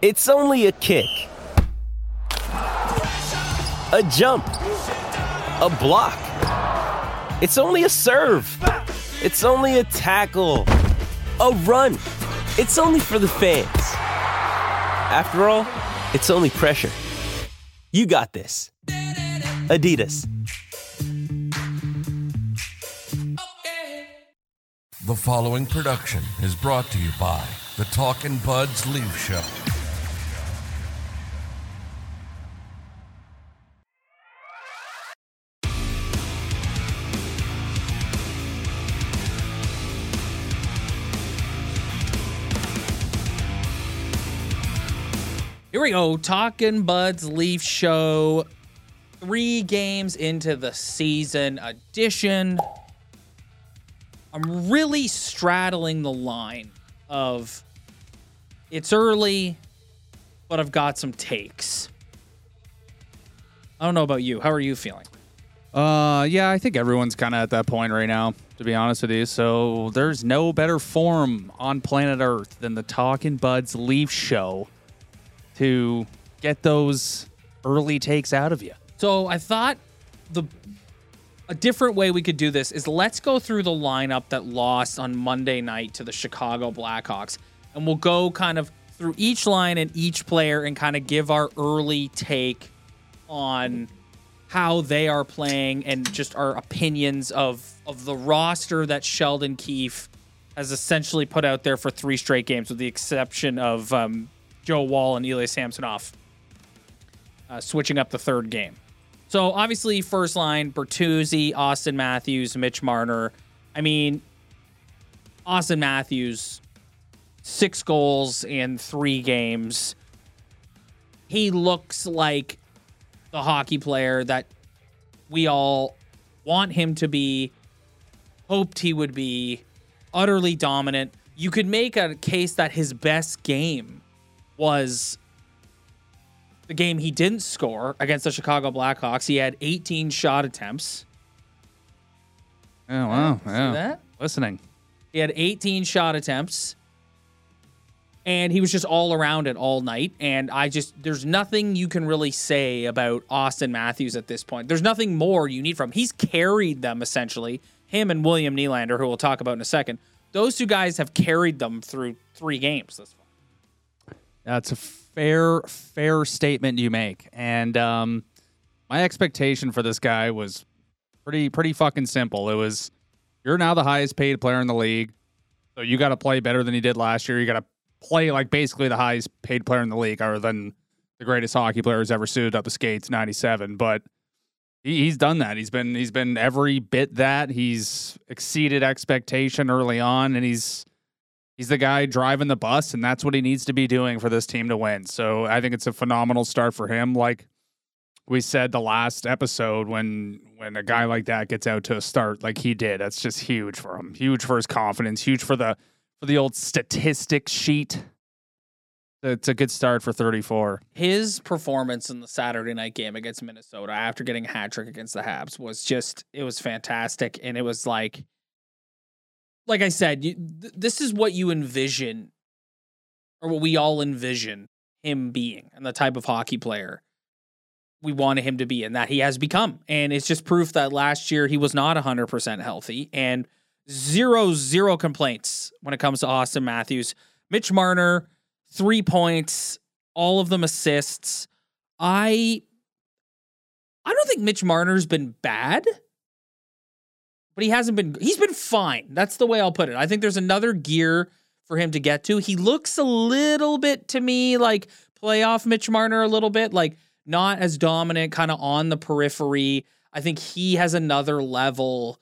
It's only a kick, a jump, a block. It's only a serve. It's only a tackle, a run. It's only for the fans. After all, it's only pressure. You got this. Adidas. The following production is brought to you by the Talkin' Buds Leaf Show. Go. Talking Buds Leaf Show. Three games into the season edition. I'm really straddling the line of it's early, but I've got some takes. I don't know about you. How are you feeling? Uh, yeah, I think everyone's kind of at that point right now, to be honest with you. So there's no better forum on planet Earth than the Talking Buds Leaf Show to get those early takes out of you. So I thought the a different way we could do this is let's go through the lineup that lost on Monday night to the Chicago Blackhawks, and we'll go kind of through each line and each player and kind of give our early take on how they are playing and just our opinions of of the roster that Sheldon Keefe has essentially put out there for three straight games, with the exception of um, Joe Woll and Ilya Samsonov uh, switching up the third game. So obviously, first line: Bertuzzi, Auston Matthews, Mitch Marner. I mean, Auston Matthews, six goals in three games. He looks like the hockey player that we all want him to be, hoped he would be, utterly dominant. You could make a case that his best game was the game he didn't score against the Chicago Blackhawks. He had 18 shot attempts. Oh, wow. Yeah. that? Listening. He had 18 shot attempts. And he was just all around it all night. And I just, there's nothing you can really say about Auston Matthews at this point. There's nothing more you need from him. He's carried them essentially. Him and William Nylander, who we'll talk about in a second. Those two guys have carried them through three games this far. That's a fair, fair statement you make. And um, my expectation for this guy was pretty, pretty fucking simple. It was you're now the highest paid player in the league, so you got to play better than you did last year. You got to play like basically the highest paid player in the league, other than the greatest hockey player who's ever suited up the skates, '97. But he, he's done that. He's been he's been every bit that. He's exceeded expectation early on, and he's he's the guy driving the bus, and that's what he needs to be doing for this team to win. So I think it's a phenomenal start for him. Like we said the last episode, when when a guy like that gets out to a start like he did, that's just huge for him. Huge for his confidence. Huge for the for the old statistics sheet. It's a good start for 34. his performance in the Saturday night game against Minnesota after getting a hat trick against the Habs was just it was fantastic and it was like like I said you, th- this is what you envision or what we all envision him being and the type of hockey player we wanted him to be and that he has become. And it's just proof that last year he was not 100% healthy and zero zero complaints when it comes to Auston Matthews. Mitch Marner three points, all of them assists. I I don't think Mitch Marner's been bad, but he hasn't been he's been fine. That's the way I'll put it. I think there's another gear for him to get to. He looks a little bit to me like playoff Mitch Marner a little bit, like not as dominant, kind of on the periphery. I think he has another level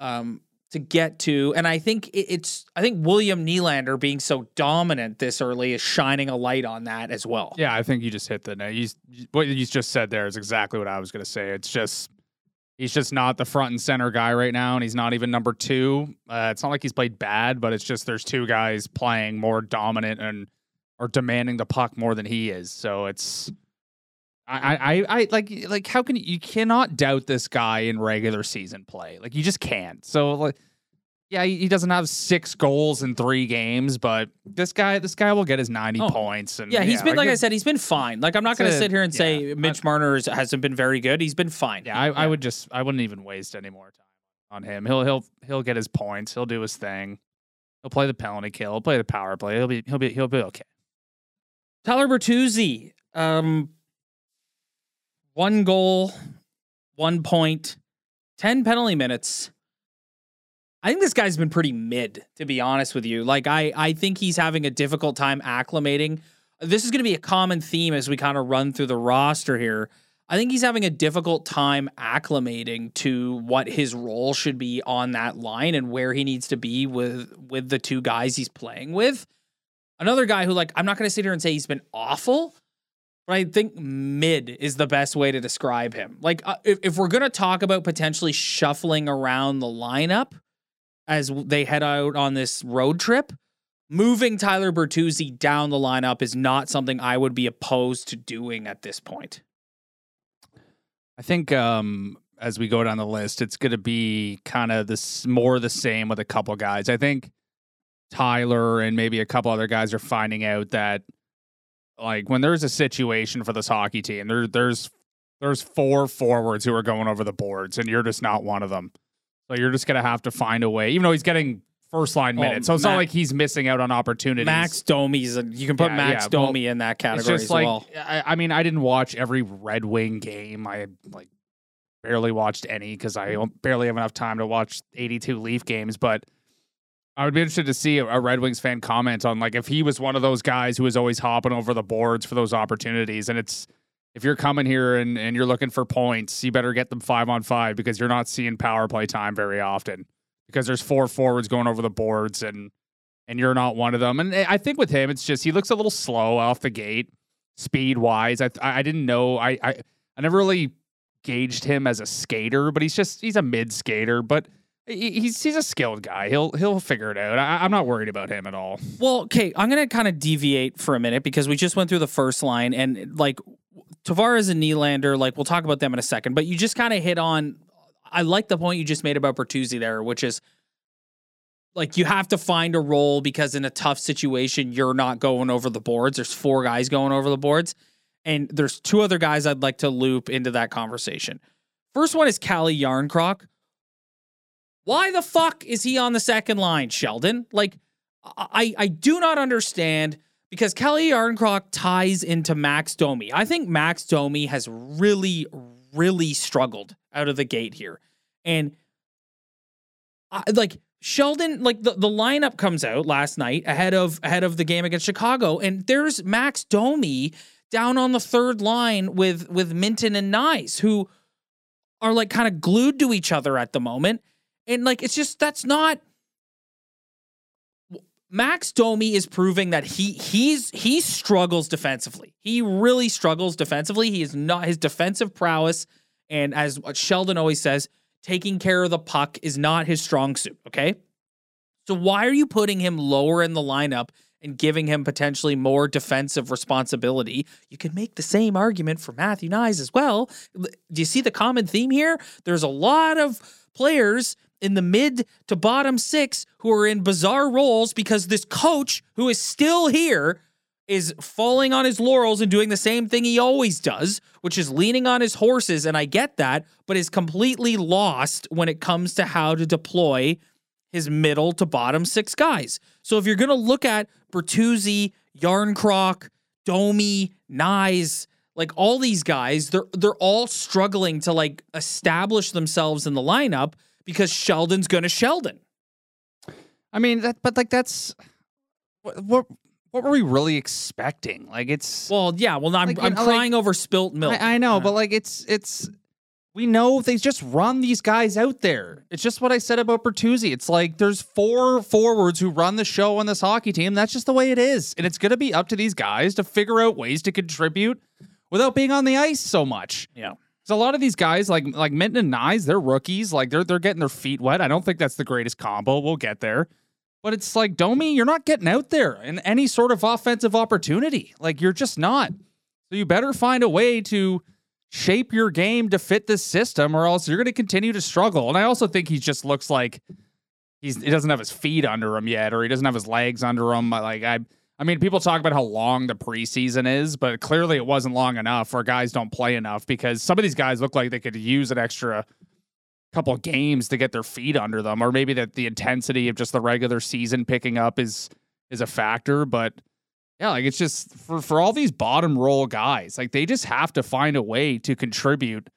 um to get to. And I think it- it's I think William Nylander being so dominant this early is shining a light on that as well. Yeah, I think you just hit the nail. What you just said there is exactly what I was going to say. It's just he's just not the front and center guy right now, and he's not even number two. Uh, it's not like he's played bad, but it's just there's two guys playing more dominant and or demanding the puck more than he is. So it's I I I, I like like how can you, you cannot doubt this guy in regular season play? Like you just can't. So like yeah, he, doesn't have six goals in three games, but this guy, this guy will get his ninety Oh. points. And Yeah, he's been like I said, he's been fine. Like I'm not going to sit here and say yeah, Mitch Marner hasn't been very good. He's been fine. Yeah, I, I would just, I wouldn't even waste any more time on him. He'll, he'll, he'll get his points. He'll do his thing. He'll play the penalty kill. He'll play the power play. He'll be, he'll be, he'll be okay. Tyler Bertuzzi, um, one goal, one point, ten penalty minutes. I think this guy's been pretty mid, to be honest with you. Like I, I think he's having a difficult time acclimating. This is going to be a common theme as we kind of run through the roster here. I think he's having a difficult time acclimating to what his role should be on that line and where he needs to be with with the two guys he's playing with. Another guy who, like, I'm not going to sit here and say he's been awful, but I think mid is the best way to describe him. Like, uh, if, if we're going to talk about potentially shuffling around the lineup as they head out on this road trip, moving Tyler Bertuzzi down the lineup is not something I would be opposed to doing at this point. I think um, as we go down the list, it's going to be kind of this more the same with a couple guys. I think Tyler and maybe a couple other guys are finding out that like when there's a situation for this hockey team, there there's there's four forwards who are going over the boards, and you're just not one of them. So you're just going to have to find a way, even though he's getting first line Oh, minutes. so it's not like he's missing out on opportunities. Max Domi's, a, you can put Yeah, Max yeah, well, Domi in that it's category just as like well. I, I mean, I didn't watch every Red Wing game. I like barely watched any because I don't- barely have enough time to watch 82 Leaf games. But I would be interested to see a, a Red Wings fan comment on like if he was one of those guys who was always hopping over the boards for those opportunities. And it's if you're coming here and, and you're looking for points, you better get them five on five because you're not seeing power play time very often because there's four forwards going over the boards and and you're not one of them. And eh, I think with him, it's just he looks a little slow off the gate, speed wise. I I didn't know I I, I never really gauged him as a skater, but he's just he's a mid skater, but. He's he's a skilled guy. He'll he'll figure it out. I, I'm not worried about him at all. Well, okay, I'm gonna kind of deviate for a minute because we just went through the first line and like Tavares and Nylander, like we'll talk about them in a second, but you just kind of hit on. I like the point you just made about Bertuzzi there, which is like you have to find a role because in a tough situation you're not going over the boards. There's four guys going over the boards, and there's two other guys I'd like to loop into that conversation. First one is Calle Järnkrok. Why the fuck is he on the second line, Sheldon? Like, I I do not understand because Kelly Järnkrok ties into Max Domi. I think Max Domi has really, really struggled out of the gate here. And I, like Sheldon, like the, the lineup comes out last night ahead of ahead of the game against Chicago, and there's Max Domi down on the third line with with Minten and Knies, who are like kind of glued to each other at the moment. And like it's just that's not Max Domi is proving that he he's he struggles defensively. He really struggles defensively. He is not his defensive prowess, and as Sheldon always says, taking care of the puck is not his strong suit. Okay, so why are you putting him lower in the lineup and giving him potentially more defensive responsibility? You can make the same argument for Matthew Knies as well. Do you see the common theme here? There's a lot of players in the mid to bottom six who are in bizarre roles because this coach who is still here is falling on his laurels and doing the same thing he always does, which is leaning on his horses. And I get that, but is completely lost when it comes to how to deploy his middle to bottom six guys. So if you're going to look at Bertuzzi, Järnkrok, Domi, Knies, like all these guys, they're they're all struggling to like establish themselves in the lineup because Sheldon's going to Sheldon. I mean, that, but like that's what what, what were we really expecting? Like it's Well, yeah, well, I'm, Like, I'm know, like- crying over spilt milk. I, I know, Uh, but like it's it's we know they just run these guys out there. It's just what I said about Bertuzzi. It's like there's four forwards who run the show on this hockey team. That's just the way it is, and it's going to be up to these guys to figure out ways to contribute without being on the ice so much. yeah. Because a lot of these guys, like like Minten and Knies, they're rookies. Like they're they're getting their feet wet. I don't think that's the greatest combo. We'll get there. But it's like Domi, you're not getting out there in any sort of offensive opportunity. Like you're just not. So you better find a way to shape your game to fit this system, or else you're going to continue to struggle. And I also think he just looks like he's he doesn't have his feet under him yet, or he doesn't have his legs under him. Like I, I mean, people talk about how long the preseason is, but clearly it wasn't long enough, or guys don't play enough because some of these guys look like they could use an extra couple of games to get their feet under them, or maybe that the intensity of just the regular season picking up is is a factor, but. Yeah, like it's just for for all these bottom roll guys, like they just have to find a way to contribute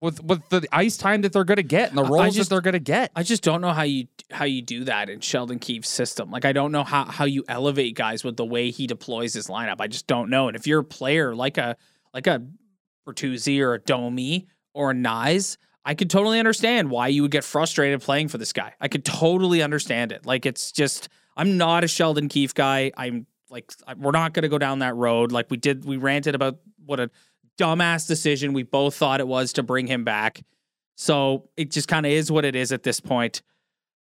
with with the ice time that they're going to get and the roles just- that they're going to get. I just don't know how you how you do that in Sheldon Keefe's system. Like I don't know how how you elevate guys with the way he deploys his lineup. I just don't know. And if you're a player like a like a Bertuzzi or a Domi or a Knies, I could totally understand why you would get frustrated playing for this guy. I could totally understand it. Like it's just I'm not a Sheldon Keefe guy. I'm like we're not going to go down that road. Like we did we ranted about what a dumbass decision we both thought it was to bring him back. So it just kind of is what it is at this point.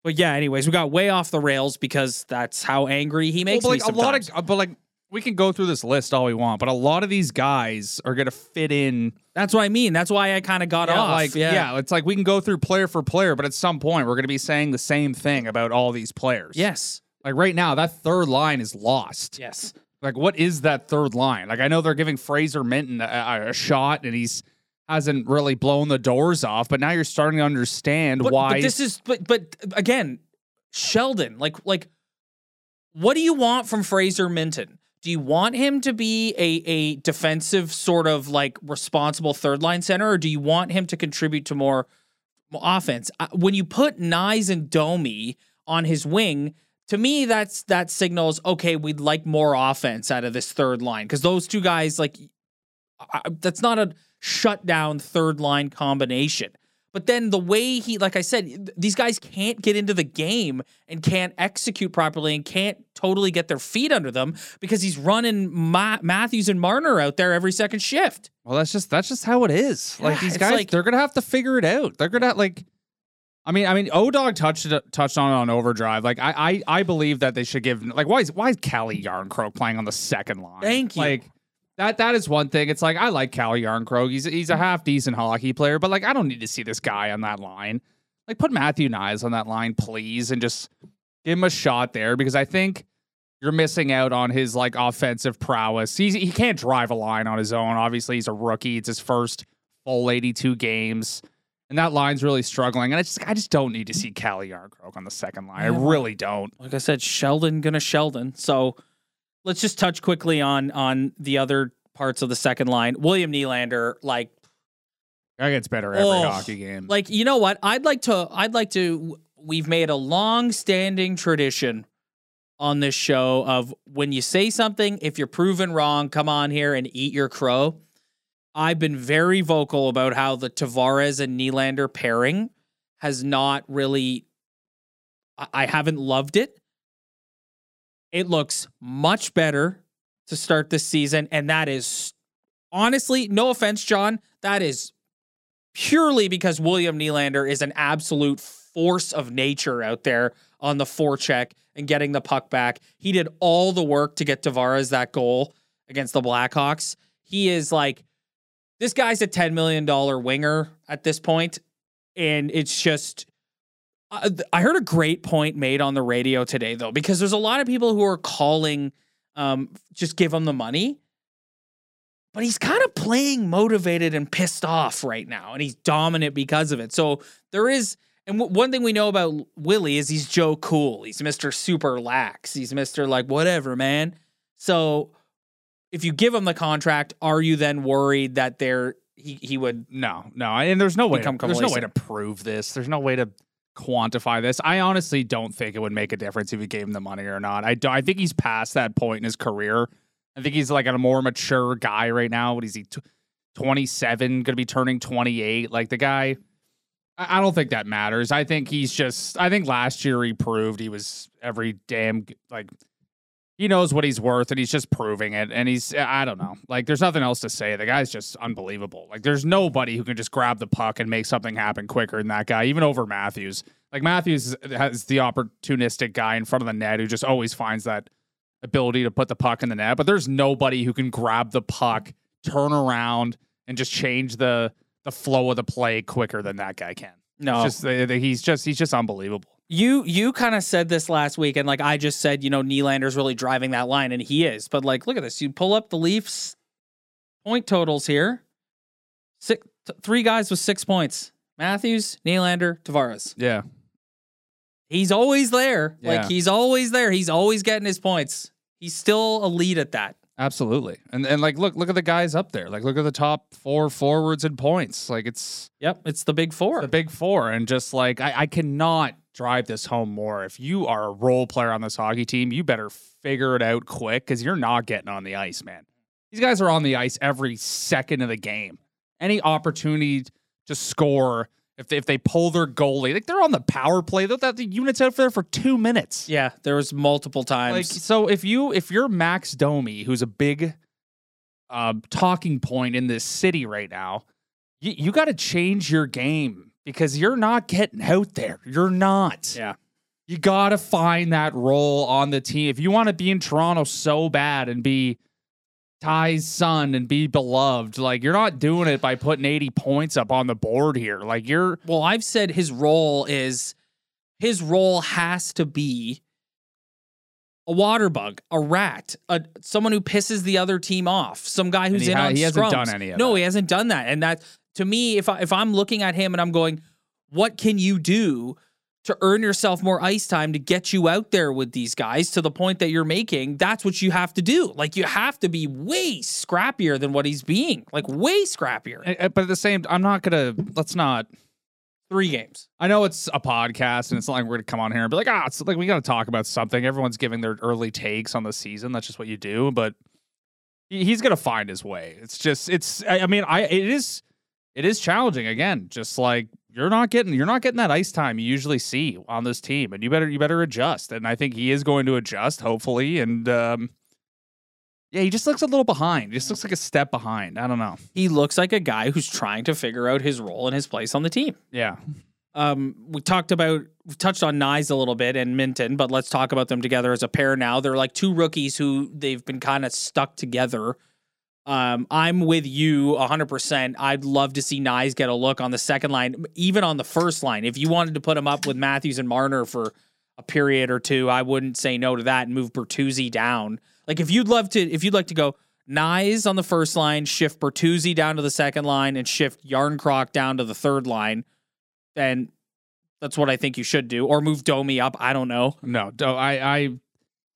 But yeah, anyways, we got way off the rails because that's how angry he makes Well, me but like a lot sometimes. of, uh, but like we can go through this list all we want, but a lot of these guys are going to fit in. that's what I mean. That's why I kind of got Yeah, off. like yeah. it's like we can go through player for player, but at some point we're going to be saying the same thing about all these players. Yes. like right now that third line is lost. Yes. Like, what is that third line? Like, I know they're giving Fraser Minten a, a, shot, and he's hasn't really blown the doors off. But now you're starting to understand But, why. but this is but but again, Sheldon, like like what do you want from Fraser Minten? Do you want him to be a a defensive sort of like responsible third line center, or do you want him to contribute to more, more offense? Uh, When you put Knies and Domi on his wing, to me that's that signals okay, we'd like more offense out of this third line because those two guys like I, that's not a shutdown third line combination. But then the way he, like I said, th- these guys can't get into the game and can't execute properly and can't totally get their feet under them because he's running Ma- Matthews and Marner out there every second shift. well, that's just that's just how it is. Like Yeah, these guys, like- they're gonna have to figure it out. They're gonna like. I mean, I mean, Odog touched it, touched on it on overdrive. Like, I, I, I believe that they should give. Like, why is why is Calle Järnkrok playing on the second line? Thank you. Like, that that is one thing. It's like I like Calle Järnkrok. He's he's a half decent hockey player, but like I don't need to see this guy on that line. Like, put Matthew Knies on that line, please, and just give him a shot there because I think you're missing out on his like offensive prowess. He's, he can't drive a line on his own. Obviously, he's a rookie. It's his first full 82 games, and that line's really struggling. And I just I just don't need to see Calle Järnkrok on the second line. I really don't. Like I said, Sheldon gonna Sheldon. So let's just touch quickly on on the other parts of the second line. William Nylander, like That gets better every Oh, hockey game. like you know what i'd like to i'd like to we've made a long standing tradition on this show of when you say something if you're proven wrong come on here and eat your crow i've been very vocal about how the tavares and Nylander pairing has not really I- haven't loved it it looks much better to start this season and that is honestly no offense john that is purely because William Nylander is an absolute force of nature out there on the forecheck and getting the puck back. He did all the work to get Tavares that goal against the Blackhawks. He is like this guy's a $10 million winger at this point, and it's just I I heard a great point made on the radio today though because there's a lot of people who are calling um just give him the money but he's kind of playing motivated and pissed off right now, and he's dominant because of it. So there is, and w- one thing we know about Willie is he's Joe Cool. He's Mister Super Lax. He's Mister like whatever, man. So if you give him the contract, are you then worried that there he he would? No, no, and there's no way. To, there's no way to prove this. There's no way to quantify this. I honestly don't think it would make a difference if you gave him the money or not. I do, I think he's past that point in his career. I think he's like a more mature guy right now. What is he? Tw- 27, going to be turning 28. Like the guy. I I don't think that matters. I think he's just. I think last year he proved he was every damn like he knows what he's worth and he's just proving it. And he's, I don't know, like there's nothing else to say. The guy's just unbelievable. Like there's nobody who can just grab the puck and make something happen quicker than that guy, even over Matthews. Like Matthews has the opportunistic guy in front of the net who just always finds that ability to put the puck in the net. But there's nobody who can grab the puck, turn around, and just change the the flow of the play quicker than that guy can. No, It's just he's just he's just unbelievable. You you kind of said this last week, and like I just said, you know, Nylander's really driving that line, and he is. But like, look at this. You pull up the Leafs point totals here. Six, th- three guys with six points: Matthews, Nylander, Tavares. Yeah. He's always there. Yeah. Like he's always there. He's always getting his points. He's still elite at that. Absolutely. And and like look look at the guys up there. Like look at the top four forwards and points. Like it's Yep, it's the big four. the big four. And just like I, I cannot drive this home more. If you are a role player on this hockey team, you better figure it out quick because you're not getting on the ice, man. These guys are on the ice every second of the game. Any opportunity to score, if they, if they pull their goalie, like they're on the power play, they'll have the units out there for two minutes. yeah, there was multiple Like times. so, if you if you're Max Domi, who's a big uh, talking point in this city right now, you, you got to change your game because you're not getting out there. You're not. yeah. You got to find that role on the team. If you want to be in Toronto so bad and be Ty's son and be beloved, like you're not doing it by putting 80 points up on the board here. Like you're Well, I've said his role is his role has to be a water bug, a rat, a someone who pisses the other team off, some guy who's in ha- on he hasn't done any of no, that. he hasn't done that. And that to me, if I if I'm looking at him and I'm going, what can you do to earn yourself more ice time to get you out there with these guys to the point that you're making? That's what you have to do. Like you have to be way scrappier than what he's being. Like way scrappier. but at the same I'm not going to let's not Three games. I know it's a podcast and it's not like we're gonna come on here and be like, ah, it's like we gotta talk about something. Everyone's giving their early takes on the season. That's just what you do. But he's gonna find his way. It's just it's I mean, I it is it is challenging again. Just like you're not getting you're not getting that ice time you usually see on this team. And you better you better adjust. And I think he is going to adjust, hopefully. And um yeah, he just looks a little behind. He just looks like a step behind. I don't know. He looks like a guy who's trying to figure out his role and his place on the team. Yeah. Um, we talked about, we touched on Knies a little bit and Minten, but let's talk about them together as a pair now. They're like two rookies who they've been kind of stuck together. Um, I'm with you 100%. I'd love to see Knies get a look on the second line, even on the first line. If you wanted to put him up with Matthews and Marner for a period or two, I wouldn't say no to that and move Bertuzzi down. Like if you'd love to, if you'd like to go Knies on the first line, shift Bertuzzi down to the second line, and shift Järnkrok down to the third line, then that's what I think you should do. Or move Domi up. I don't know. No, I, I,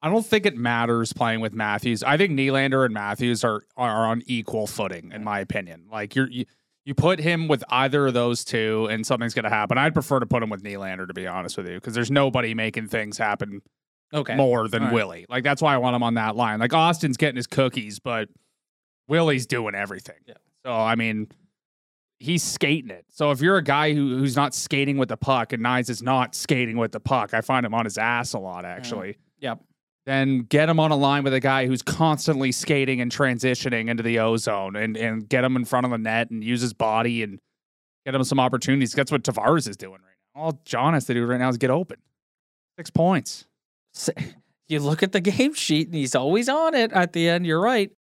I don't think it matters playing with Matthews. I think Nylander and Matthews are are on equal footing, in my opinion. Like you're you, you put him with either of those two, and something's gonna happen. I'd prefer to put him with Nylander, to be honest with you, because there's nobody making things happen Okay. more than right. Willie. Like that's why I want him on that line. Like Auston's getting his cookies, but Willie's doing everything. Yeah. So I mean, he's skating it. So if you're a guy who who's not skating with the puck and Knies is not skating with the puck, I find him on his ass a lot actually. Yep. Then get him on a line with a guy who's constantly skating and transitioning into the ozone and and get him in front of the net and use his body and get him some opportunities. That's what Tavares is doing right now. All John has to do right now is get open. Six points. You look at the game sheet and he's always on it at the end. You're right.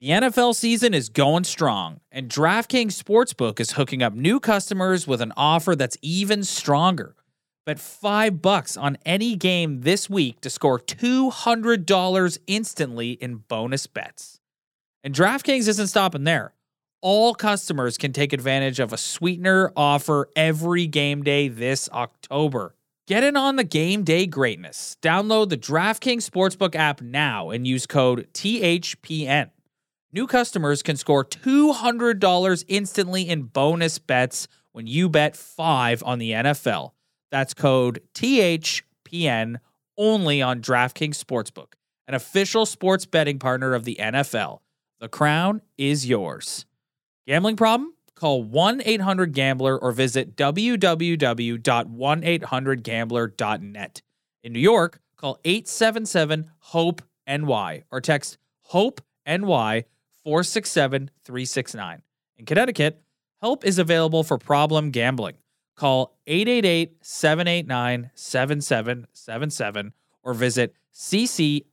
The NFL season is going strong, and DraftKings Sportsbook is hooking up new customers with an offer that's even stronger. Bet five bucks on any game this week to score $200 instantly in bonus bets. And DraftKings isn't stopping there. All customers can take advantage of a sweetener offer every game day this October. Get in on the game day greatness. Download the DraftKings Sportsbook app now and use code THPN. New customers can score $200 instantly in bonus bets when you bet 5 on the NFL. That's code THPN only on DraftKings Sportsbook, an official sports betting partner of the NFL. The crown is yours. Gambling problem? Call 1 800 Gambler or visit www.1800Gambler.net. In New York, call 877 HOPE NY or text HOPE NY 467 369. In Connecticut, help is available for problem gambling. Call 888 789 7777 or visit ccpg.org.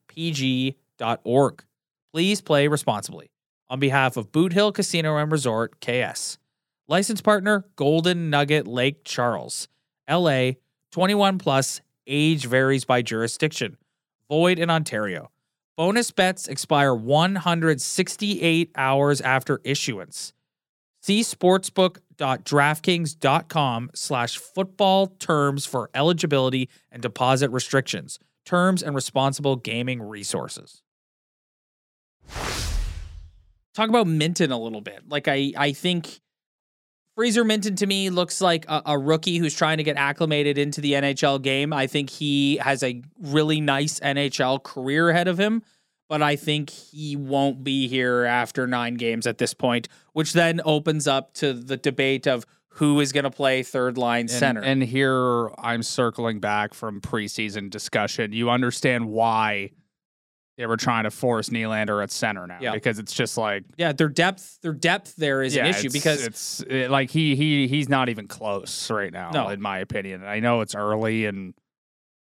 Please play responsibly. On behalf of Boot Hill Casino and Resort, KS. License partner Golden Nugget Lake Charles. LA 21 plus. Age varies by jurisdiction. Void in Ontario. Bonus bets expire 168 hours after issuance. See sportsbook.draftkings.com slash football terms for eligibility and deposit restrictions, terms and responsible gaming resources. Talk about Minten a little bit. Like I, I think Fraser Minten to me looks like a, a rookie who's trying to get acclimated into the NHL game. I think he has a really nice NHL career ahead of him but I think he won't be here after nine games at this point, which then opens up to the debate of who is going to play third line And- center. And, here I'm circling back from preseason discussion. You understand why they were trying to force Nylander at center now Yeah. because it's just like yeah, their depth, their depth there is an issue it's- because it's it- like he he he's not even close right now. No. in my opinion. I know it's early and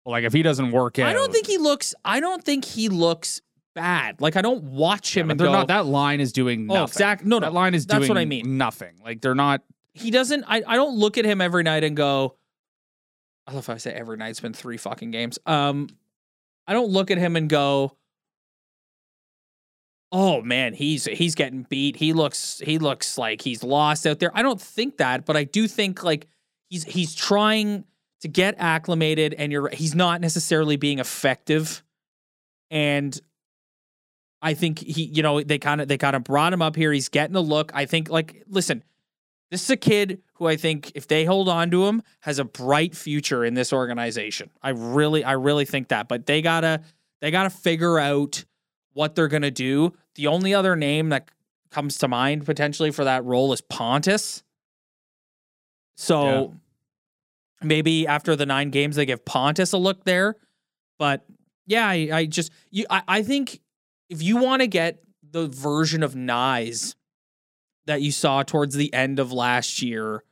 like if he doesn't work out, I don't think he looks. I don't think he looks bad. Like I don't watch him but and they're go. not. That line is doing oh, nothing. exact. No, no. that line is that's doing what I mean. nothing. Like they're not. He doesn't. I, I don't look at him every night and go. I love how I say every night. It's been three fucking games. Um, I don't look at him and go. Oh man, he's he's getting beat. He looks he looks like he's lost out there. I don't think that, but I do think like he's he's trying to get acclimated, and you're he's not necessarily being effective. And I think he, you know, they kind of they kind of brought him up here. He's getting a look. I think like listen, this is a kid who I think if they hold on to him has a bright future in this organization. I really I really think that. But they gotta they gotta figure out what they're gonna do. The only other name that comes to mind potentially for that role is Pontus. So maybe after the nine games they give Pontus a look there. But yeah, I, I just you I, I think if you want to get the version of Knies that you saw towards the end of last year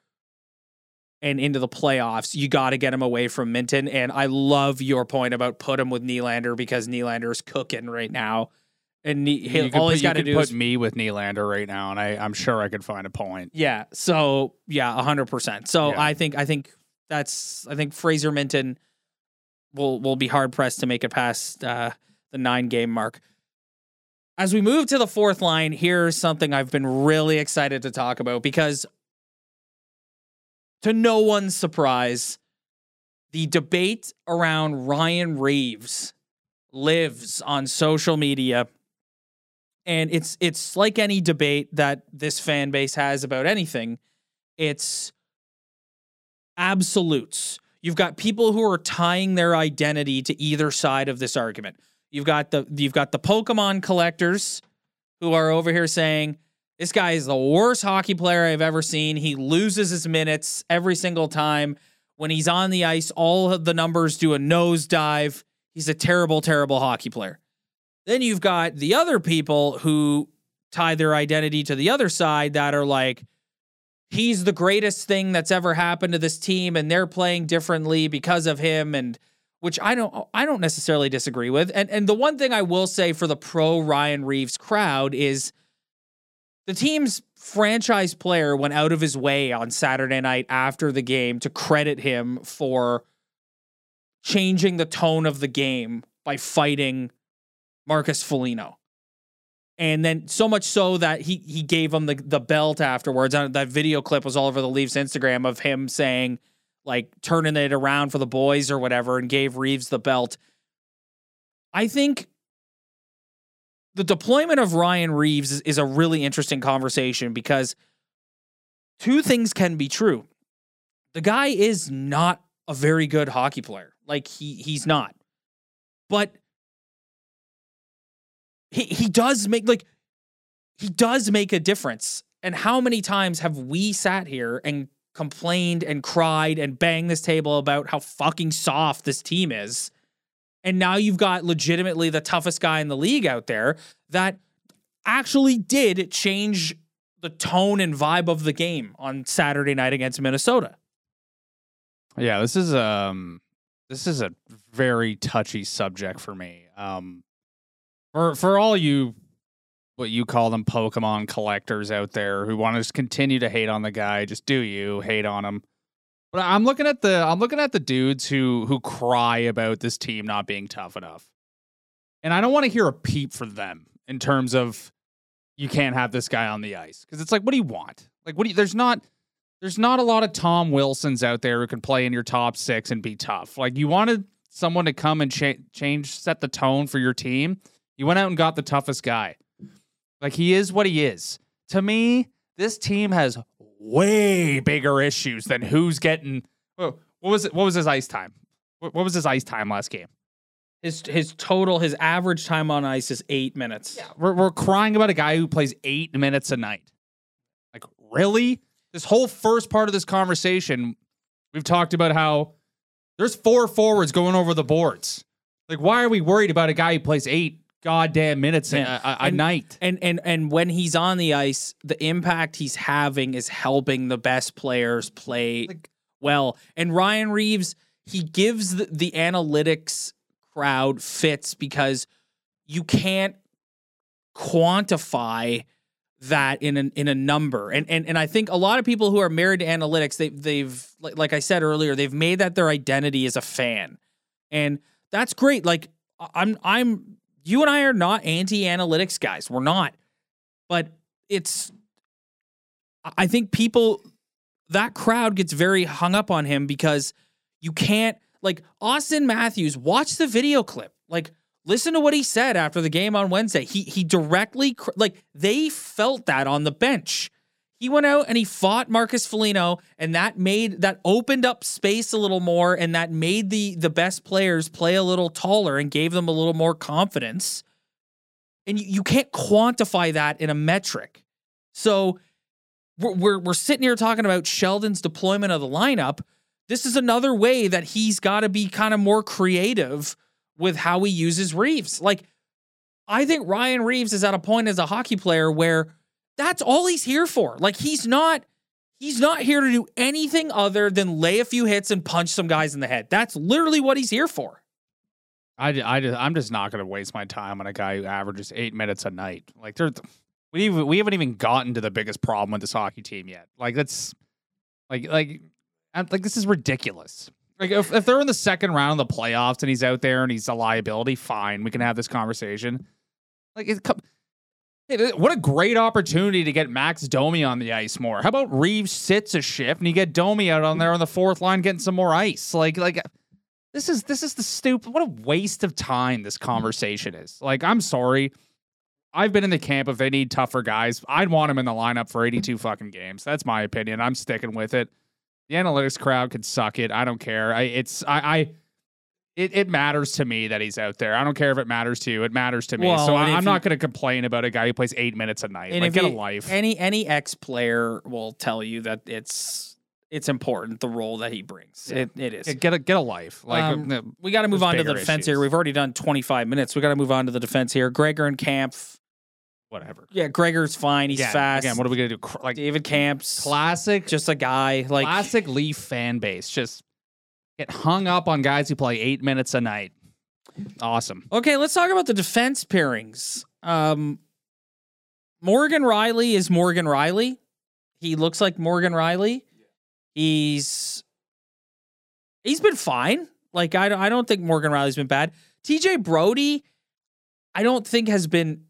and into the playoffs, you got to get him away from Minten. And I love your point about put him with Nylander because Nylander is cooking right now. And he, could all put- he's got to do put is me with Nylander right now, and I I'm sure I could find a point. yeah. So yeah, hundred percent. So Yeah. I think I think that's I think Fraser Minten will will be hard pressed to make it past uh, the nine game mark. As we move to the fourth line, here's something I've been really excited to talk about because, to no one's surprise, the debate around Ryan Reaves lives on social media. And it's it's like any debate that this fan base has about anything. It's absolutes. You've got people who are tying their identity to either side of this argument you've got the you've got the pokemon collectors who are over here saying this guy is the worst hockey player i've ever seen. He loses his minutes every single time. When he's on the ice all the numbers do a nosedive. He's a terrible terrible hockey player. Then you've got the other people who tie their identity to the other side that are like, he's the greatest thing that's ever happened to this team, and they're playing differently because of him, and which I don't I don't necessarily disagree with. And and the one thing I will say for the pro Ryan Reaves crowd is the team's franchise player went out of his way on Saturday night after the game to credit him for changing the tone of the game by fighting Marcus Foligno. And then so much so that he he gave him the, the belt afterwards. That video clip was all over the Leafs Instagram of him saying, like, turning it around for the boys or whatever, and gave Reaves the belt. I think the deployment of Ryan Reaves is, a really interesting conversation because two things can be true. The guy is not a very good hockey player. Like he he's not. But he he does make like he does make a difference. And how many times have we sat here and complained and cried and banged this table about how fucking soft this team is? And now you've got legitimately the toughest guy in the league out there that actually did change the tone and vibe of the game on Saturday night against Minnesota. Yeah, this is um this is a very touchy subject for me. Um for for all you what you call them Pokemon collectors out there who want to just continue to hate on the guy. Just do you hate on him? But I'm looking at the I'm looking at the dudes who who cry about this team not being tough enough, and I don't want to hear a peep for them in terms of you can't have this guy on the ice because it's like what do you want? Like what do you? There's not there's not a lot of Tom Wilsons out there who can play in your top six and be tough. Like you wanted someone to come and cha- change set the tone for your team. You went out and got the toughest guy. Like he is what he is. To me, this team has way bigger issues than who's getting. oh, What was it? What was his ice time? What what was his ice time last game? His his total his average time on ice is eight minutes. Yeah, we're we're crying about a guy who plays eight minutes a night. Like really? This whole first part of this conversation, we've talked about how there's four forwards going over the boards. Like, why are we worried about a guy who plays eight goddamn minutes a, Yeah. a, a And- night? And and and when he's on the ice, the impact he's having is helping the best players play Like- well. And Ryan Reaves, he gives the, the analytics crowd fits because you can't quantify that in a, in a number. And, and and I think a lot of people who are married to analytics, they they've like, like I said earlier, they've made that their identity as a fan. And that's great. Like I'm I'm you and I are not anti-analytics guys. We're not. But it's I- I think people that crowd gets very hung up on him because you can't like Austin Matthews, watch the video clip. Like listen to what he said after the game on Wednesday. He he directly like they felt that on the bench. He went out and he fought Marcus Foligno, and that made that opened up space a little more, and that made the the best players play a little taller and gave them a little more confidence. And you, you can't quantify that in a metric. So we're, we're we're sitting here talking about Sheldon's deployment of the lineup. This is another way that he's got to be kind of more creative with how he uses Reaves. Like, I think Ryan Reaves is at a point as a hockey player where that's all he's here for. Like, he's not he's not here to do anything other than lay a few hits and punch some guys in the head. That's literally what he's here for. I, I, I'm just not going to waste my time on a guy who averages eight minutes a night. Like, there, we we haven't even gotten to the biggest problem with this hockey team yet. Like, that's like, like, I'm, like this is ridiculous. Like, if, if they're in the second round of the playoffs and he's out there and he's a liability, fine, we can have this conversation. Like, it, come- what a great opportunity to get Max Domi on the ice more. How about Reaves sits a shift and you get Domi out on there on the fourth line getting some more ice? Like, like this is this is the stupid. What a waste of time this conversation is. Like, I'm sorry. I've been in the camp if they need tougher guys. I'd want him in the lineup for 82 fucking games. That's my opinion. I'm sticking with it. The analytics crowd could suck it. I don't care. I it's I I it, it matters to me that he's out there. I don't care if it matters to you. It matters to me. Well, so I, I'm not going to complain about a guy who plays eight minutes a night. Like, get a life. Any any ex player will tell you that it's it's important the role that he brings. It, it is. Get- a get a life. Like Um, uh, we got to move on to the defense issues. here. We've already done 25 minutes. We got to move on to the defense here. Gregor and Kampf. whatever. Yeah, Gregor's fine. He's Again, fast. Again, what are we going to do? Like David Kampf's, classic just a guy like classic Leaf fan base. Just get hung up on guys who play eight minutes a night. Awesome. Okay, let's talk about the defense pairings. Um, Morgan Rielly is Morgan Rielly. He looks like Morgan Rielly. He's he's been fine. Like I don't, I don't think Morgan Rielly's been bad. TJ Brodie, I don't think has been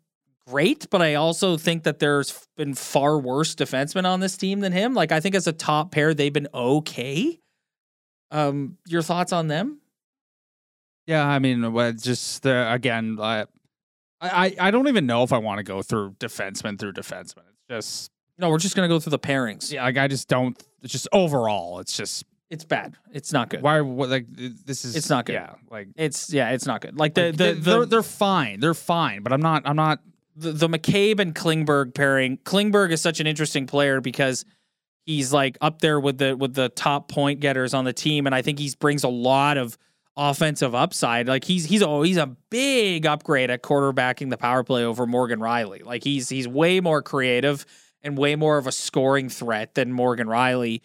great, but I also think that there's been far worse defensemen on this team than him. Like I think as a top pair, they've been okay. Um, your thoughts on them? Yeah, I mean, just uh, again, I, I I don't even know if I want to go through defenseman through defenseman. It's just No, we're just gonna go through the pairings. yeah, like I just don't. It's just overall, it's just It's bad. It's not good. why what, like this is It's not good. Yeah, like. It's yeah, it's not good. Like the like, the they- they're, they're fine. They're fine, but I'm not. I'm not. the the McCabe and Klingberg pairing. Klingberg is such an interesting player because he's like up there with the with the top point getters on the team, and I think he brings a lot of offensive upside. Like he's he's oh he's a big upgrade at quarterbacking the power play over Morgan Rielly. Like he's he's way more creative and way more of a scoring threat than Morgan Rielly.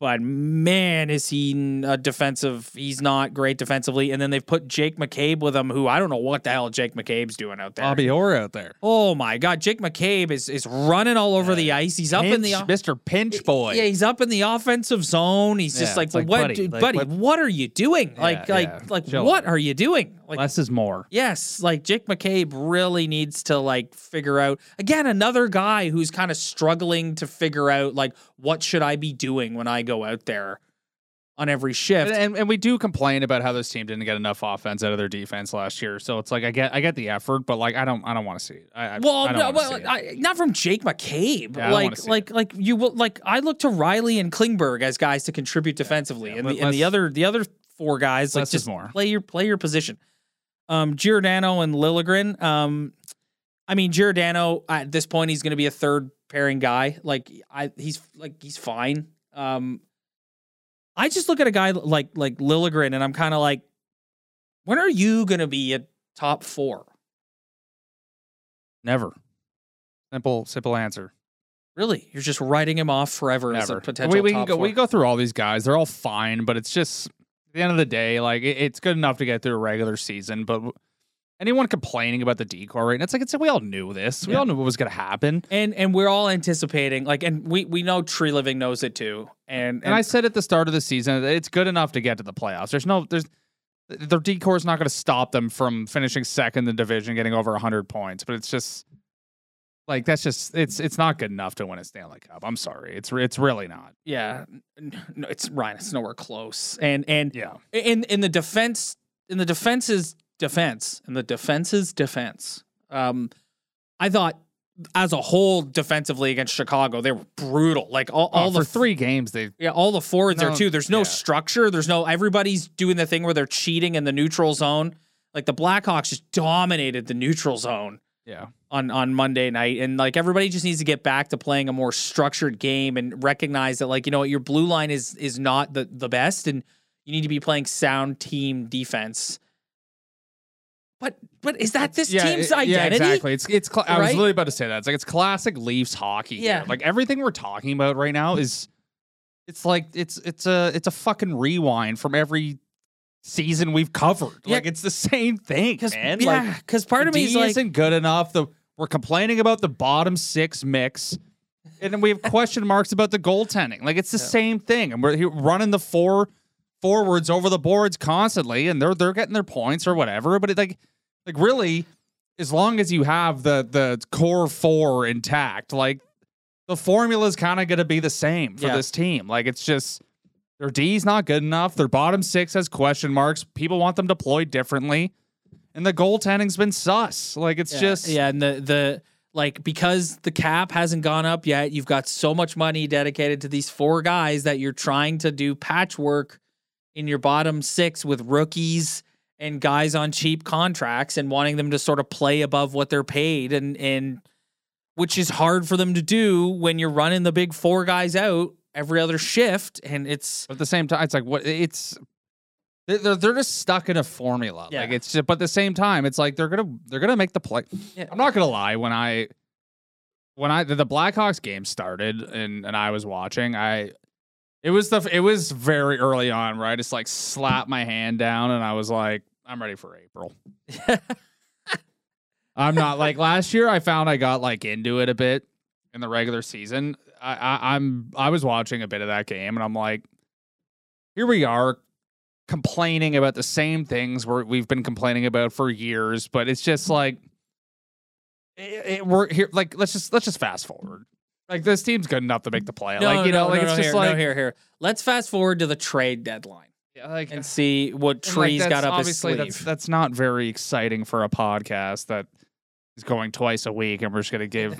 But man, is he a uh, defensive? He's not great defensively. And then they've put Jake McCabe with him, who I don't know what the hell Jake McCabe's doing out there. Bobby Orr out there. Oh my God, Jake McCabe is is running all over the ice. He's up in the Mr. Pinch Boy. yeah, he's up in the offensive zone. He's just like, like, what, buddy, dude, like, buddy, what- what are you doing? Like, Yeah, like, yeah, like, chill what are you doing? Like, Less is more. Yes, like Jake McCabe really needs to like figure out again another guy who's kind of struggling to figure out like what should I be doing when I go out there on every shift. And, and, and we do complain about how this team didn't get enough offense out of their defense last year. So it's like I get I get the effort, but like I don't I don't want to see it. I, I- well, I don't no, well it. I, not from Jake McCabe. Yeah, I like, see like, like you will like. I look to Rielly and Klingberg as guys to contribute defensively, yeah, and, let- the, and the other the other four guys like just more. play your play your position. Um, Giordano and Liljegren. Um, I mean Giordano at this point he's going to be a third pairing guy. Like I, he's like he's fine. Um, I just look at a guy like like Liljegren and I'm kind of like, when are you going to be a top four? Never. Simple simple answer. Really, you're just writing him off forever as a potential we, we can go four. we go through all these guys. They're all fine, but it's just at the end of the day, like it, it's good enough to get through a regular season. But anyone complaining about the decor rate, it's like it's we all knew this. We Yeah. all knew what was gonna happen. and and we're all anticipating like, and we we know Treliving knows it too. And And I said at the start of the season, it's good enough to get to the playoffs. There's no there's their decor is not going to stop them from finishing second in the division, getting over 100 points. But it's just like that's just it's it's not good enough to win a Stanley Cup. I'm sorry, it's it's really not. yeah, no, it's Ryan. It's nowhere close. And and Yeah, in in the defense in the defense's defense and the defense's defense. Um i thought as a whole defensively against chicago they were brutal. Like all, all all the Oh, for three games they yeah all the forwards there No, too. There's no yeah. structure. There's no everybody's doing the thing where they're cheating in the neutral zone. Like the blackhawks just dominated the neutral zone yeah. on on Monday night. And like everybody just needs to get back to playing a more structured game and recognize that like you know what? Your blue line is is not the the best and you need to be playing sound team defense. But but is that this yeah, team's it- identity? Yeah, exactly. It's it's. Cl- I was literally about to say that. It's like it's classic Leafs hockey. here. Yeah. like everything we're talking about right now is. It's like it's it's a it's a fucking rewind from every season we've covered. Yeah. Like it's the same thing, Because man. yeah, like, because part of me is like isn't good enough. The we're complaining about the bottom six mix, and then we have question marks about the goaltending. Like it's the same thing, and we're here running the four forwards over the boards constantly, and they're they're getting their points or whatever. But it like like really, as long as you have the the core four intact, like the formula is kind of going to be the same for Yeah. this team. Like it's just. Their D's not good enough. Their bottom six has question marks. People want them deployed differently and the goaltending's been sus. Like it's yeah, just yeah, and the the like because the cap hasn't gone up yet, you've got so much money dedicated to these four guys that you're trying to do patchwork in your bottom six with rookies and guys on cheap contracts and wanting them to sort of play above what they're paid and and which is hard for them to do when you're running the big four guys out every other shift and it's But at the same time, it's like what it's they're they're just stuck in a formula. Yeah. Like it's just, but at the same time, it's like they're gonna they're gonna make the play. Yeah. I'm not gonna lie. When I when I the Blackhawks game started and and I was watching, I it was the it was very early on where I just like slapped my hand down and I was like, I'm ready for April. I'm not like last year. I found I got like into it a bit in the regular season. I, I I'm I was watching a bit of that game and I'm like, here we are complaining about the same things we're, we've been complaining about for years, but it's just like it, it- we're here. Like let's just let's just fast forward. Like this team's good enough to make the play. like you know, like it's no, just here, like no, here here let's fast forward to the trade deadline yeah, like and see what and, like, trees got up his obviously sleeve that's that's not very exciting for a podcast that is going twice a week, and we're just gonna give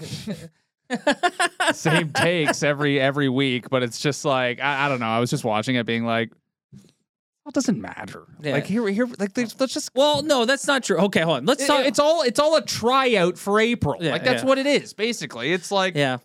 same takes every every week. But it's just like I, I don't know. I was just watching it, being like, it doesn't matter. Yeah. Like here, here, like let's just. Well, no, that's not true. Okay, hold on. Let's it- talk. it's all it's all a tryout for April. Yeah, like that's yeah. what it is basically. It's like yeah,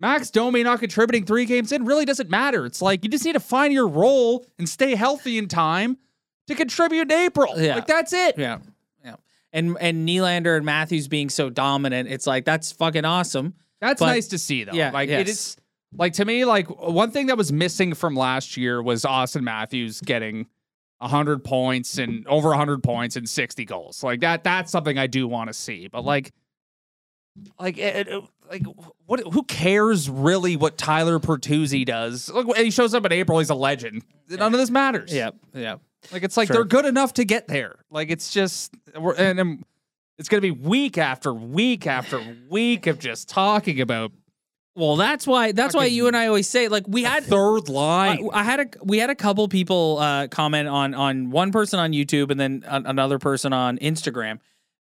Max Domi not contributing three games in really doesn't matter. It's like you just need to find your role and stay healthy in time to contribute in April. Yeah. Like that's it. yeah, yeah. And and Nylander and Matthews being so dominant, it's like that's fucking awesome. That's But- nice to see though. Yeah, like yes. it is Like to me, like one thing that was missing from last year was Auston Matthews getting 100 points and over 100 points and 60 goals. Like that that's something I do want to see. But like like it, it- like what who cares really what Tyler Bertuzzi does? Look, he shows up in April, he's a legend. None of this matters. Yep. Yep. Like it's like Sure. they're good enough to get there. Like it's just we're and, and it's gonna be week after week after week of just talking about Well, that's why that's why you and I always say like we had third line. I had a we had a couple people uh, comment on on one person on YouTube and then an- another person on Instagram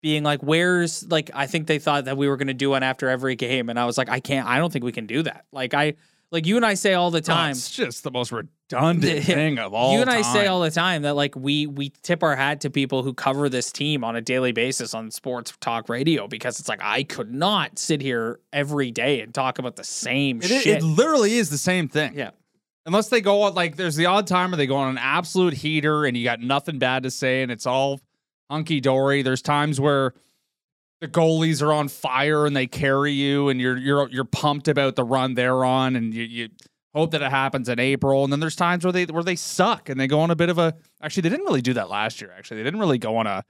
being like where's like I think they thought that we were going to do one after every game and I was like I can't I don't think we can do that. Like I like you and I say all the oh, time it's just the most redundant thing of all. you and I say all the time that like we we tip our hat to people who cover this team on a daily basis on sports talk radio because it's like I could not sit here every day and talk about the same It, shit. it literally is the same thing. yeah. Unless they go on like there's the odd time where they go on an absolute heater and you got nothing bad to say and it's all hunky dory. There's times where the goalies are on fire and they carry you and you're you're you're pumped about the run they're on and you, you hope that it happens in April. And then there's times where they where they suck and they go on a bit of a actually they didn't really do that last year. Actually, they didn't really go on a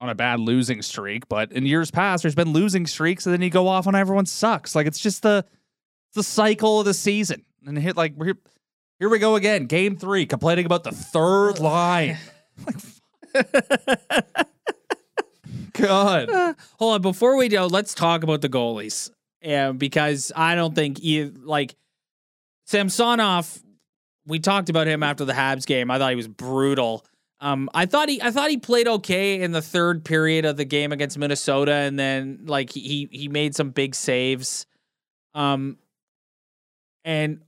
on a bad losing streak. But in years past, there's been losing streaks and then you go off on everyone sucks. Like it's just the the cycle of the season. And hit like we're here, here we go again. Game three, complaining about the third line. God. Hold on, before we go, let's talk about the goalies. Because I don't think he like Samsonov. We talked about him after the Habs game. I thought he was brutal. Um, I thought he I thought he played okay in the third period of the game against Minnesota, and then like he he made some big saves. Um, and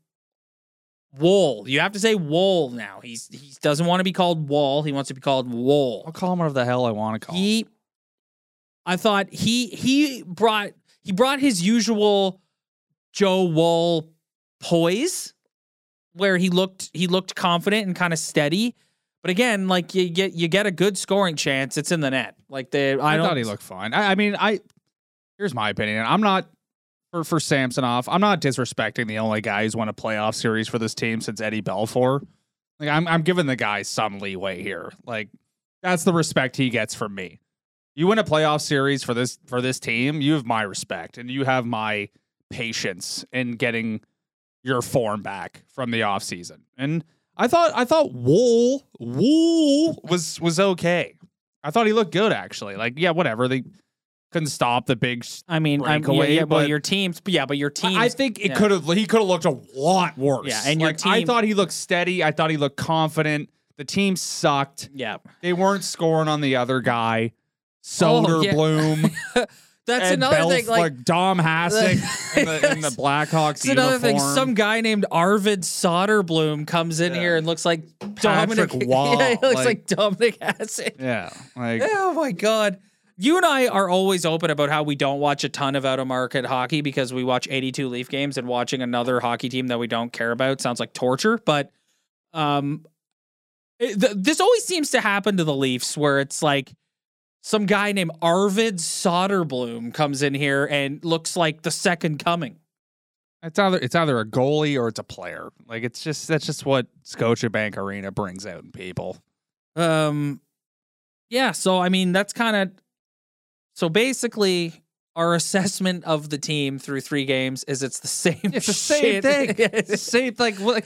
Woll, you have to say Wool now. He's he doesn't want to be called Wall. He wants to be called Wool. I'll call him whatever the hell I want to call him. He, I thought he he brought he brought his usual Joe Wall poise, where he looked he looked confident and kind of steady. But again, like you get you get a good scoring chance, it's in the net. Like the I, I, don't thought he looked fine. I, I mean, I here's my opinion. I'm not for for Samsonov. I'm not disrespecting the only guy who's won a playoff series for this team since Eddie Belfour. Like I'm I'm giving the guy some leeway here. Like that's the respect he gets from me. You win a playoff series for this for this team, you have my respect and you have my patience in getting your form back from the offseason. And I thought I thought Woll Woll was was okay. I thought he looked good actually. Like yeah, whatever. They couldn't stop the big. I mean, I'm, yeah, breakaway, yeah, well, but- your teams, yeah, but your teams. I think it yeah. could have. He could have looked a lot worse. Yeah, and your like, I thought he looked steady. I thought he looked confident. The team sucked. Yeah, They weren't scoring on the other guy. Oh, yeah. That's another Belf- thing. Like, Dom Hasek in the, in the Blackhawks It's another thing. Some guy named Arvid Soderblom comes in Yeah. here and looks like Dominic. Patrick Roy, yeah, he looks like- like, Dominik Hasek. yeah, like Oh my god. You and I are always open about how we don't watch a ton of out of market hockey because we watch 82 Leaf games and watching another hockey team that we don't care about sounds like torture. But um, it- th- this always seems to happen to the Leafs where it's like some guy named Arvid Soderblom comes in here and looks like the second coming. it's either it's either a goalie or it's a player. Like it's just that's just what Scotiabank Arena brings out in people. Um, yeah. So I mean, that's kind of so basically our assessment of the team through three games is it's the same. It's the same shit. thing. It's the same like what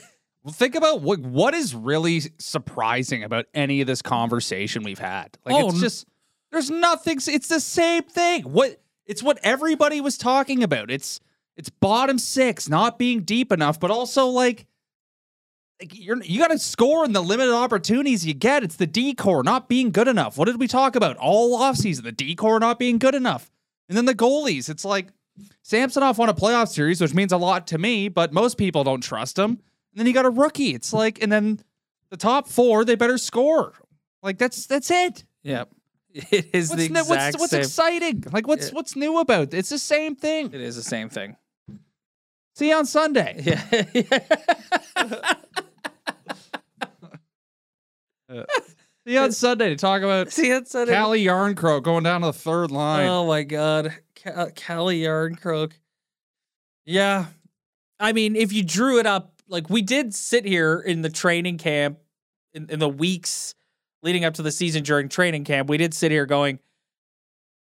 think about what what is really surprising about any of this conversation we've had. Like Oh, it's just there's nothing it's the same thing. What it's what everybody was talking about. It's it's bottom six not being deep enough, but also like you're you got to score in the limited opportunities you get. It's the decor not being good enough. What did we talk about all offseason? The decor not being good enough. And then the goalies. It's like Samsonov won a playoff series, which means a lot to me, but most people don't trust him. And then you got a rookie. It's like, and then the top four, they better score. Like that's that's it. Yep. It is What's the new, exact what's, what's same. exciting? Like what's Yeah. what's new about it? It's the same thing. it is the same thing. See you on Sunday. Yeah. See you on Sunday to talk about See, that's what it- Calle Järnkrok going down to the third line. Oh my god, Ca- Calle Järnkrok. Yeah, I mean, if you drew it up, like we did sit here in the training camp in, in the weeks leading up to the season during training camp, we did sit here going,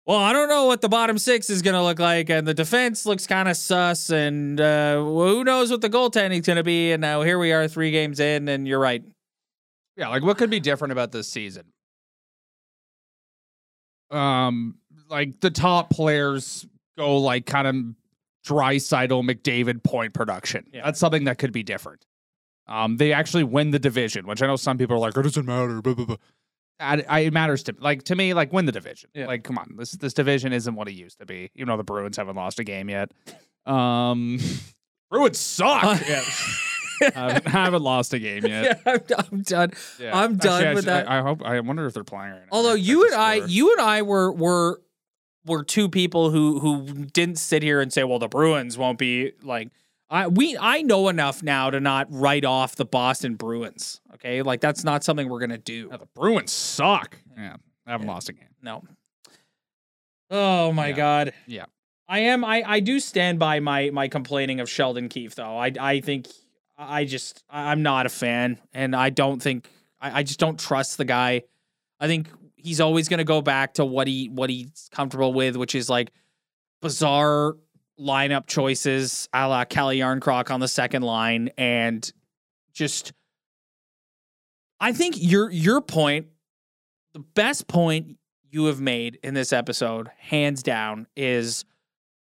well, I don't know what the bottom six is going to look like, and the defense looks kind of sus, and uh, who knows what the goaltending's going to be. And now here we are, three games in, and you're right. Yeah, like what could be different about this season? Um, like the top players go like kind of Draisaitl McDavid point production. Yeah. That's something that could be different. Um, they actually win the division, which I know some people are like, it doesn't matter. Blah, blah, blah. I, I, it matters to like to me, like win the division. Yeah. Like, come on, this this division isn't what it used to be. Even though the Bruins haven't lost a game yet. Um, Bruins suck. yeah. Um, haven't, haven't lost a game yet. I'm, I'm done. Yeah. I'm done Actually, with should- that. I, I hope. I wonder if they're playing right now. Although you and I, you and I were were were two people who who didn't sit here and say, "Well, the Bruins won't be like." I we I know enough now to not write off the Boston Bruins. Okay, like that's not something we're gonna do. Yeah, the Bruins suck. Yeah, I haven't Yeah. lost a game. No. Oh my Yeah. god. Yeah. I am. I I do stand by my my complaining of Sheldon Keefe though. I I think I just I'm not a fan, and I don't think I, I just don't trust the guy. I think he's always going to go back to what he what he's comfortable with, which is like bizarre lineup choices, a la Kelly Järnkrok on the second line, and just. I think your your point, the best point you have made in this episode, hands down, is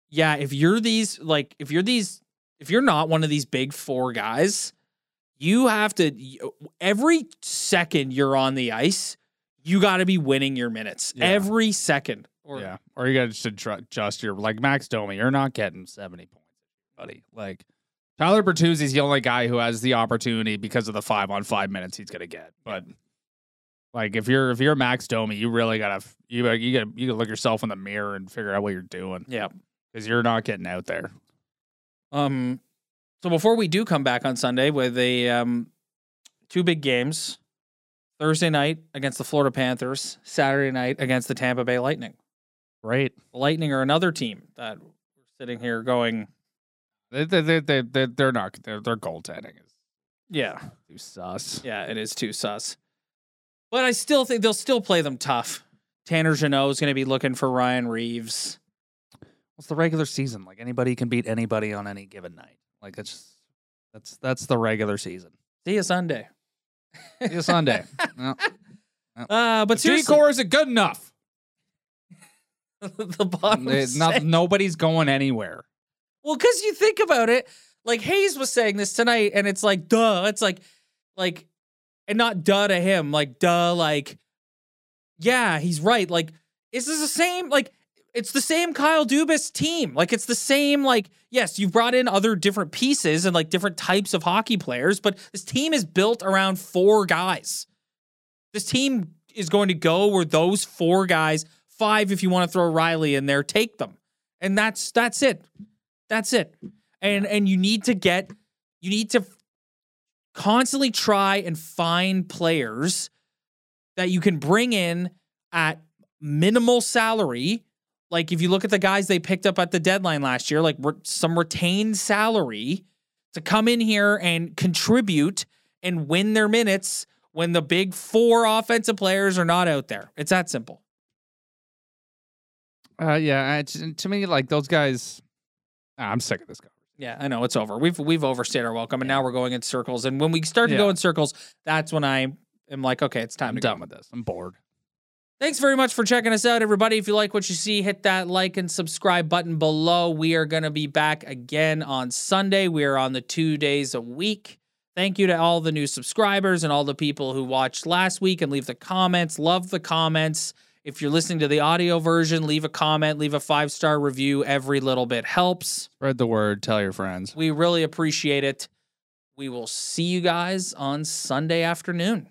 yeah, if you're these like if you're these if you're not one of these big four guys, you have to every second you're on the ice, you got to be winning your minutes Yeah. every second. Or yeah, or you got to adjust your like Max Domi. You're not getting seventy points, buddy. Like Tyler Bertuzzi's the only guy who has the opportunity because of the five on five minutes he's gonna get. But like if you're if you're Max Domi, you really gotta you you gotta you gotta look yourself in the mirror and figure out what you're doing yeah. because you're not getting out there. Um, so before we do come back on Sunday with a um, two big games, Thursday night against the Florida Panthers, Saturday night against the Tampa Bay Lightning. Right. The Lightning are another team that we're sitting here going, They they they they they're, not they're not their their goaltending is yeah, too sus. yeah, it is too sus. But I still think they'll still play them tough. Tanner Jeannot is going to be looking for Ryan Reaves. It's the regular season. Like anybody can beat anybody on any given night. Like it's just, that's that's the regular season. See you Sunday. See you Sunday. no. Uh, but seriously, core isn't good enough. the bottom It's not, nobody's going anywhere. Well, because you think about it, like Hayes was saying this tonight, and it's like, duh. It's like, like, and not duh to him, like, duh, like, yeah, he's right. Like, is this the same? Like, it's the same Kyle Dubas team. Like, it's the same, like, yes, you've brought in other different pieces and like different types of hockey players, but this team is built around four guys. This team is going to go where those four guys, five if you want to throw Rielly in there, take them. And that's that's it. That's it. And and you need to get you need to constantly try and find players that you can bring in at minimal salary. Like if you look at the guys they picked up at the deadline last year, like re- some retained salary to come in here and contribute and win their minutes when the big four offensive players are not out there. It's that simple. Uh, yeah, it's, to me, like those guys, ah, I'm sick of this guy. Yeah, I know it's over. We've we've overstayed our welcome, and now we're going in circles. And when we start to go in circles, that's when I am like, okay, it's time I'm to go. done with this. I'm bored. Thanks very much for checking us out, everybody. If you like what you see, hit that like and subscribe button below. We are going to be back again on Sunday. We are on the two days a week. Thank you to all the new subscribers and all the people who watched last week and leave the comments. Love the comments. If you're listening to the audio version, leave a comment, leave a five star review. Every little bit helps. Spread the word. Tell your friends. We really appreciate it. We will see you guys on Sunday afternoon.